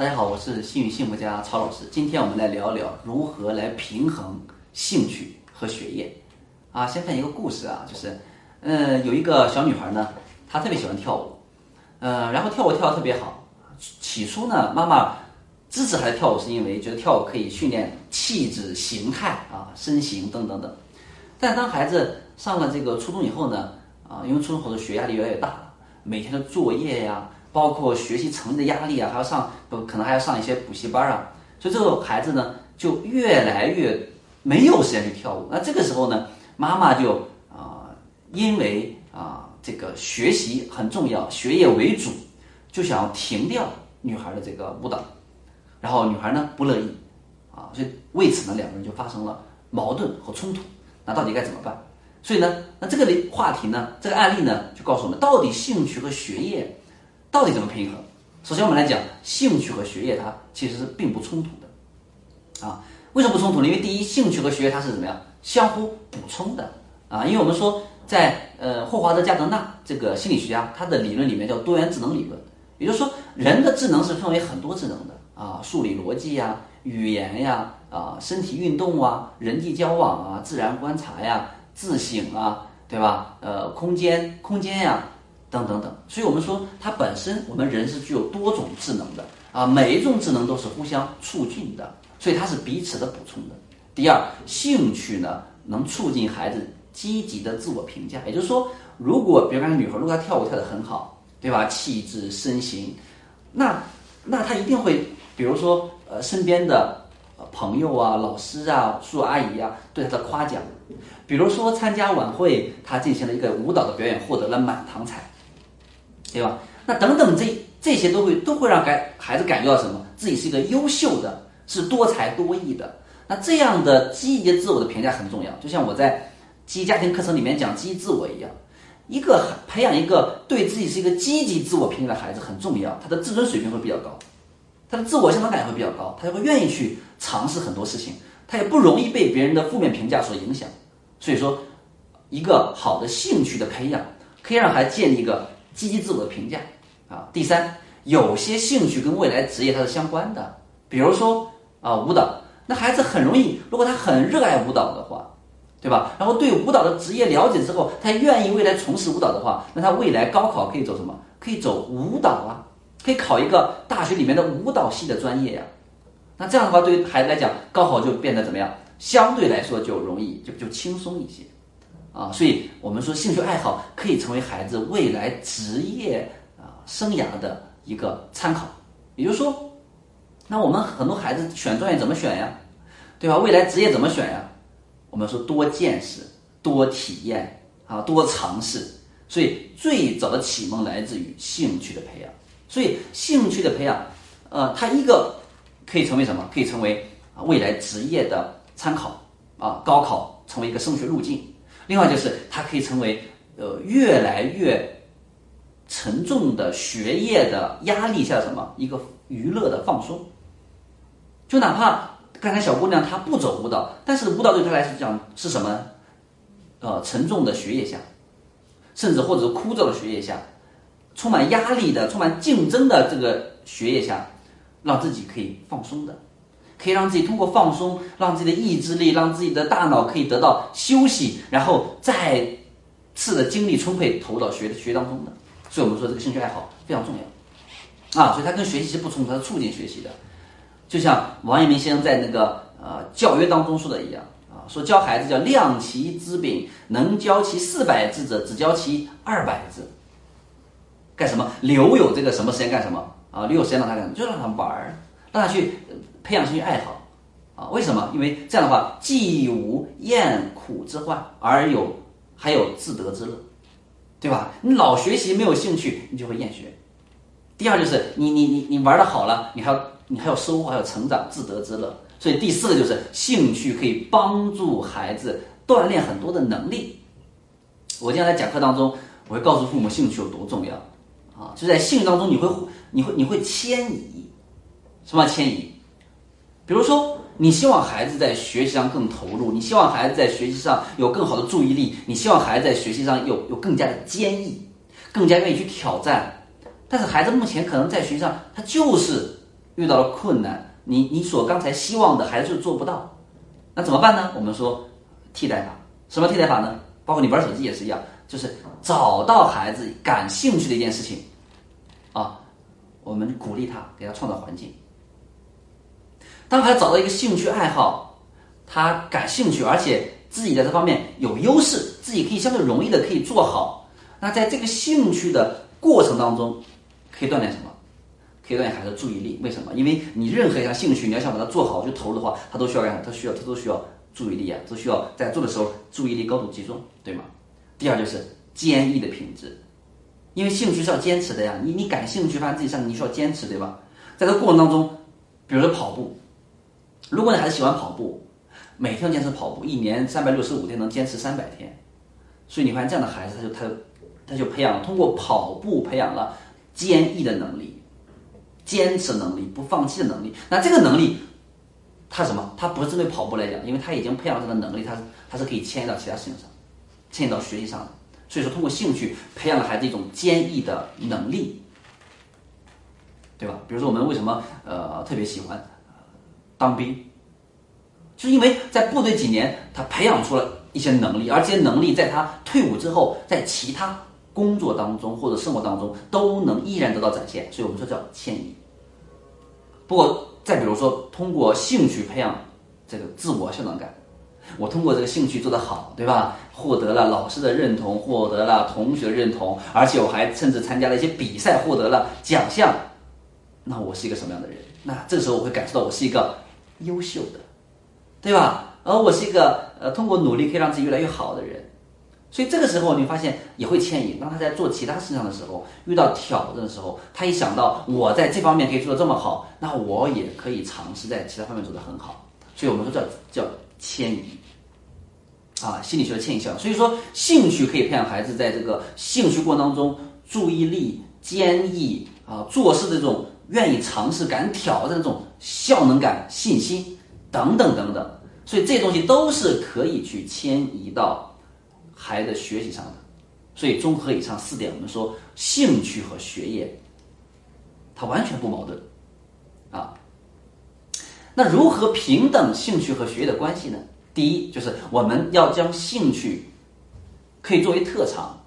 大家好，我是幸运幸福家曹老师。今天我们来聊聊如何来平衡兴趣和学业。啊，先看一个故事啊，就是，嗯，有一个小女孩呢，她特别喜欢跳舞，呃，然后跳舞跳得特别好。起初呢，妈妈支持孩子跳舞，是因为觉得跳舞可以训练气质、形态啊、身形等等等。但当孩子上了这个初中以后呢，啊，因为初中后的学压力越来越大，每天的作业呀。包括学习成绩的压力啊，还要上不可能还要上一些补习班啊，所以这个孩子呢就越来越没有时间去跳舞。那这个时候呢，妈妈就啊，因为啊这个学习很重要，学业为主，就想要停掉女孩的这个舞蹈，然后女孩呢不乐意啊，所以为此呢两个人就发生了矛盾和冲突。那到底该怎么办？所以呢，那这个话题呢，这个案例呢就告诉我们，到底兴趣和学业。到底怎么平衡？首先，我们来讲兴趣和学业，它其实是并不冲突的，啊，为什么不冲突呢？因为第一，兴趣和学业它是怎么样相互补充的啊？因为我们说，在呃霍华德加德纳这个心理学家他的理论里面叫多元智能理论，也就是说，人的智能是分为很多智能的啊，数理逻辑呀、语言呀、啊身体运动啊、人际交往啊、自然观察呀、自省啊，对吧？呃，空间空间呀。等等等，所以我们说它本身，我们人是具有多种智能的啊，每一种智能都是互相促进的，所以它是彼此的补充的。第二，兴趣呢能促进孩子积极的自我评价，也就是说，如果比如说女孩，如果她跳舞跳得很好，对吧？气质身形，那那她一定会，比如说呃身边的朋友啊、老师啊、叔叔阿姨啊对她的夸奖，比如说参加晚会，她进行了一个舞蹈的表演，获得了满堂彩。对吧？那等等，这这些都会都会让孩孩子感觉到什么？自己是一个优秀的，是多才多艺的。那这样的积极自我的评价很重要。就像我在积极家庭课程里面讲积极自我一样，一个培养一个对自己是一个积极自我评价的孩子很重要。他的自尊水平会比较高，他的自我相当感会比较高，他就会愿意去尝试很多事情，他也不容易被别人的负面评价所影响。所以说，一个好的兴趣的培养，可以让孩子建立一个。积极自我的评价啊，第三，有些兴趣跟未来职业它是相关的，比如说啊舞蹈，那孩子很容易，如果他很热爱舞蹈的话，对吧？然后对舞蹈的职业了解之后，他愿意未来从事舞蹈的话，那他未来高考可以走什么？可以走舞蹈啊，可以考一个大学里面的舞蹈系的专业呀。那这样的话，对于孩子来讲，高考就变得怎么样？相对来说就容易，就就轻松一些。啊，所以我们说兴趣爱好可以成为孩子未来职业啊生涯的一个参考。也就是说，那我们很多孩子选专业怎么选呀？对吧？未来职业怎么选呀？我们说多见识、多体验啊，多尝试。所以最早的启蒙来自于兴趣的培养。所以兴趣的培养，呃，它一个可以成为什么？可以成为未来职业的参考啊，高考成为一个升学路径。另外就是，它可以成为呃越来越沉重的学业的压力下什么一个娱乐的放松。就哪怕刚才小姑娘她不走舞蹈，但是舞蹈对她来讲是什么？呃，沉重的学业下，甚至或者是枯燥的学业下，充满压力的、充满竞争的这个学业下，让自己可以放松的。可以让自己通过放松，让自己的意志力，让自己的大脑可以得到休息，然后再次的精力充沛投入到学学当中的。所以我们说这个兴趣爱好非常重要啊，所以它跟学习是不冲突，它是促进学习的。就像王阳明先生在那个呃教约当中说的一样啊，说教孩子叫量其资禀，能教其四百字者，只教其二百字。干什么？留有这个什么时间干什么啊？留有时间让他干什么？就让他玩儿，让他去。培养兴趣爱好，啊，为什么？因为这样的话，既无厌苦之患，而有还有自得之乐，对吧？你老学习没有兴趣，你就会厌学。第二就是你你你你玩的好了，你还要你还要收获，还有成长，自得之乐。所以第四个就是兴趣可以帮助孩子锻炼很多的能力。我经常在讲课当中，我会告诉父母兴趣有多重要啊！就在兴趣当中，你会你会你会迁移，什么迁移？比如说，你希望孩子在学习上更投入，你希望孩子在学习上有更好的注意力，你希望孩子在学习上有有更加的坚毅，更加愿意去挑战。但是孩子目前可能在学习上他就是遇到了困难，你你所刚才希望的孩子就做不到，那怎么办呢？我们说替代法，什么替代法呢？包括你玩手机也是一样，就是找到孩子感兴趣的一件事情，啊，我们鼓励他，给他创造环境。当孩子找到一个兴趣爱好，他感兴趣，而且自己在这方面有优势，自己可以相对容易的可以做好。那在这个兴趣的过程当中，可以锻炼什么？可以锻炼孩子注意力。为什么？因为你任何一项兴趣，你要想把它做好，去投入的话，他都需要干啥？他需要，他都需要注意力啊，都需要在做的时候注意力高度集中，对吗？第二就是坚毅的品质，因为兴趣是要坚持的呀。你你感兴趣，发现自己上你需要坚持，对吧？在这过程当中，比如说跑步。如果你孩子喜欢跑步，每天坚持跑步，一年三百六十五天能坚持三百天，所以你发现这样的孩子，他就他他就培养通过跑步培养了坚毅的能力、坚持能力、不放弃的能力。那这个能力，他什么？他不是针对跑步来讲，因为他已经培养这个能力，他他是可以迁移到其他事情上，迁移到学习上的。所以说，通过兴趣培养了孩子一种坚毅的能力，对吧？比如说我们为什么呃特别喜欢？当兵，就是因为在部队几年，他培养出了一些能力，而这些能力在他退伍之后，在其他工作当中或者生活当中都能依然得到展现，所以我们说叫迁移。不过，再比如说，通过兴趣培养这个自我效能感，我通过这个兴趣做得好，对吧？获得了老师的认同，获得了同学的认同，而且我还甚至参加了一些比赛，获得了奖项。那我是一个什么样的人？那这时候我会感受到我是一个。优秀的，对吧？而我是一个呃，通过努力可以让自己越来越好的人，所以这个时候你发现也会牵引。当他在做其他事情的时候，遇到挑战的时候，他一想到我在这方面可以做的这么好，那我也可以尝试在其他方面做得很好。所以我们说叫叫迁移啊，心理学的迁移效应。所以说，兴趣可以培养孩子在这个兴趣过程当中注意力、坚毅啊，做事的这种。愿意尝试、敢挑战这种效能感、信心等等等等，所以这东西都是可以去迁移到孩子学习上的。所以综合以上四点，我们说兴趣和学业，它完全不矛盾啊。那如何平等兴趣和学业的关系呢？第一，就是我们要将兴趣可以作为特长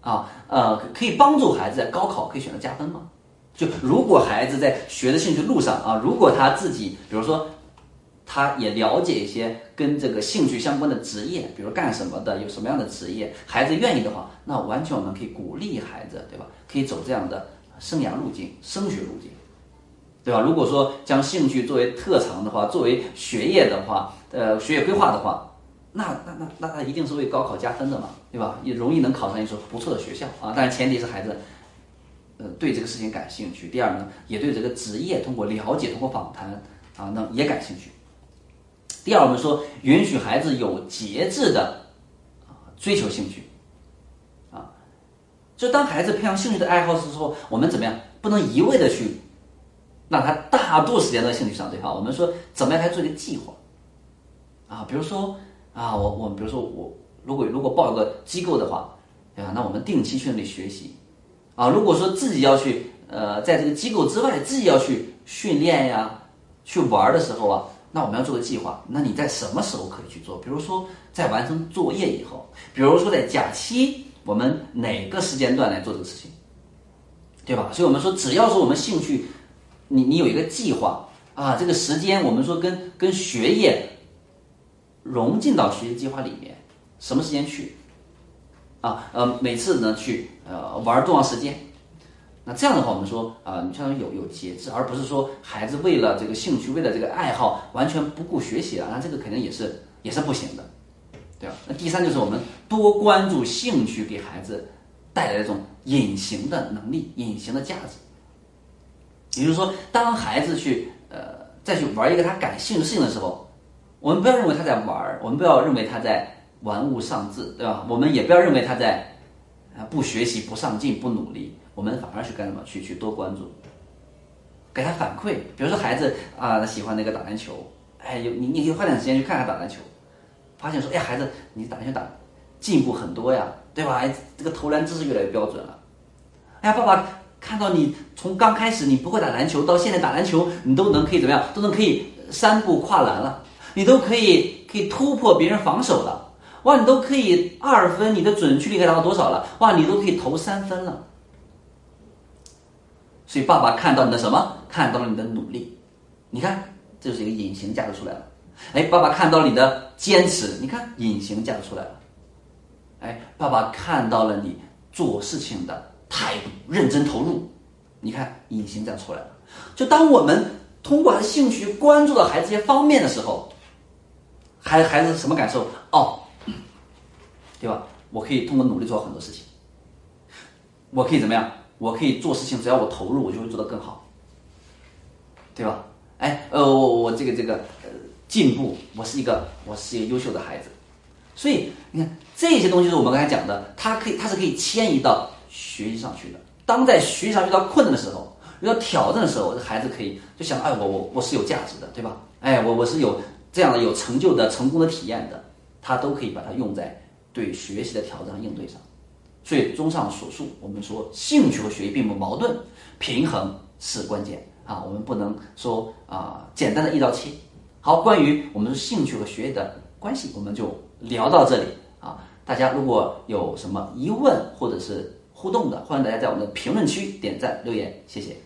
啊，呃，可以帮助孩子在高考可以选择加分吗？就如果孩子在学的兴趣路上啊，如果他自己，比如说，他也了解一些跟这个兴趣相关的职业，比如干什么的，有什么样的职业，孩子愿意的话，那完全我们可以鼓励孩子，对吧？可以走这样的生涯路径、升学路径，对吧？如果说将兴趣作为特长的话，作为学业的话，呃，学业规划的话，那那那那那一定是为高考加分的嘛，对吧？也容易能考上一所不错的学校啊，但是前提是孩子。对这个事情感兴趣。第二呢，也对这个职业通过了解、通过访谈啊，那也感兴趣。第二，我们说允许孩子有节制的啊追求兴趣啊，就当孩子培养兴趣的爱好的时候，我们怎么样？不能一味的去让他大度时间在兴趣上，对吧？我们说怎么样？来做一个计划啊，比如说啊，我我比如说我如果如果报一个机构的话，对吧？那我们定期去那里学习。啊，如果说自己要去，呃，在这个机构之外自己要去训练呀、去玩的时候啊，那我们要做个计划。那你在什么时候可以去做？比如说在完成作业以后，比如说在假期，我们哪个时间段来做这个事情，对吧？所以我们说，只要是我们兴趣，你你有一个计划啊，这个时间我们说跟跟学业融进到学习计划里面，什么时间去？啊，呃，每次呢去呃玩多长时间？那这样的话，我们说啊，你相当于有有节制，而不是说孩子为了这个兴趣，为了这个爱好，完全不顾学习了，那这个肯定也是也是不行的，对吧？那第三就是我们多关注兴趣给孩子带来这种隐形的能力、隐形的价值。也就是说，当孩子去呃再去玩一个他感兴趣的事情的时候，我们不要认为他在玩，我们不要认为他在。玩物丧志，对吧？我们也不要认为他在啊不学习、不上进、不努力，我们反而去干什么？去去多关注，给他反馈。比如说孩子啊，他喜欢那个打篮球，哎，有你你可以花点时间去看看打篮球，发现说，哎，孩子你打篮球打进步很多呀，对吧？哎，这个投篮姿势越来越标准了。哎呀，爸爸看到你从刚开始你不会打篮球，到现在打篮球你都能可以怎么样，都能可以三步跨栏了，你都可以可以突破别人防守了，哇，你都可以二分，你的准确率可以达到多少了？哇，你都可以投三分了。所以爸爸看到你的什么？看到了你的努力，你看，这就是一个隐形价值出来了。哎，爸爸看到你的坚持，你看隐形价值出来了。哎，爸爸看到了你做事情的态度，认真投入，你看隐形价值出来了。就当我们通过他的兴趣关注到孩子这些方面的时候，孩孩子什么感受？哦，对吧？我可以通过努力做很多事情，我可以怎么样？我可以做事情，只要我投入，我就会做得更好，对吧？哎，呃，我我这个这个呃进步，我是一个我是一个优秀的孩子，所以你看这些东西是我们刚才讲的，它可以它是可以迁移到学习上去的。当在学习上遇到困难的时候，遇到挑战的时候，这孩子可以就想，哎，我我我是有价值的，对吧？哎，我我是有这样的有成就的成功的体验的，他都可以把它用在对学习的挑战应对上。所以，综上所述，我们说兴趣和学习并不矛盾，平衡是关键啊！我们不能说啊简单的一刀切。好，关于我们兴趣和学业的关系，我们就聊到这里啊！大家如果有什么疑问或者是互动的，欢迎大家在我们的评论区点赞留言，谢谢。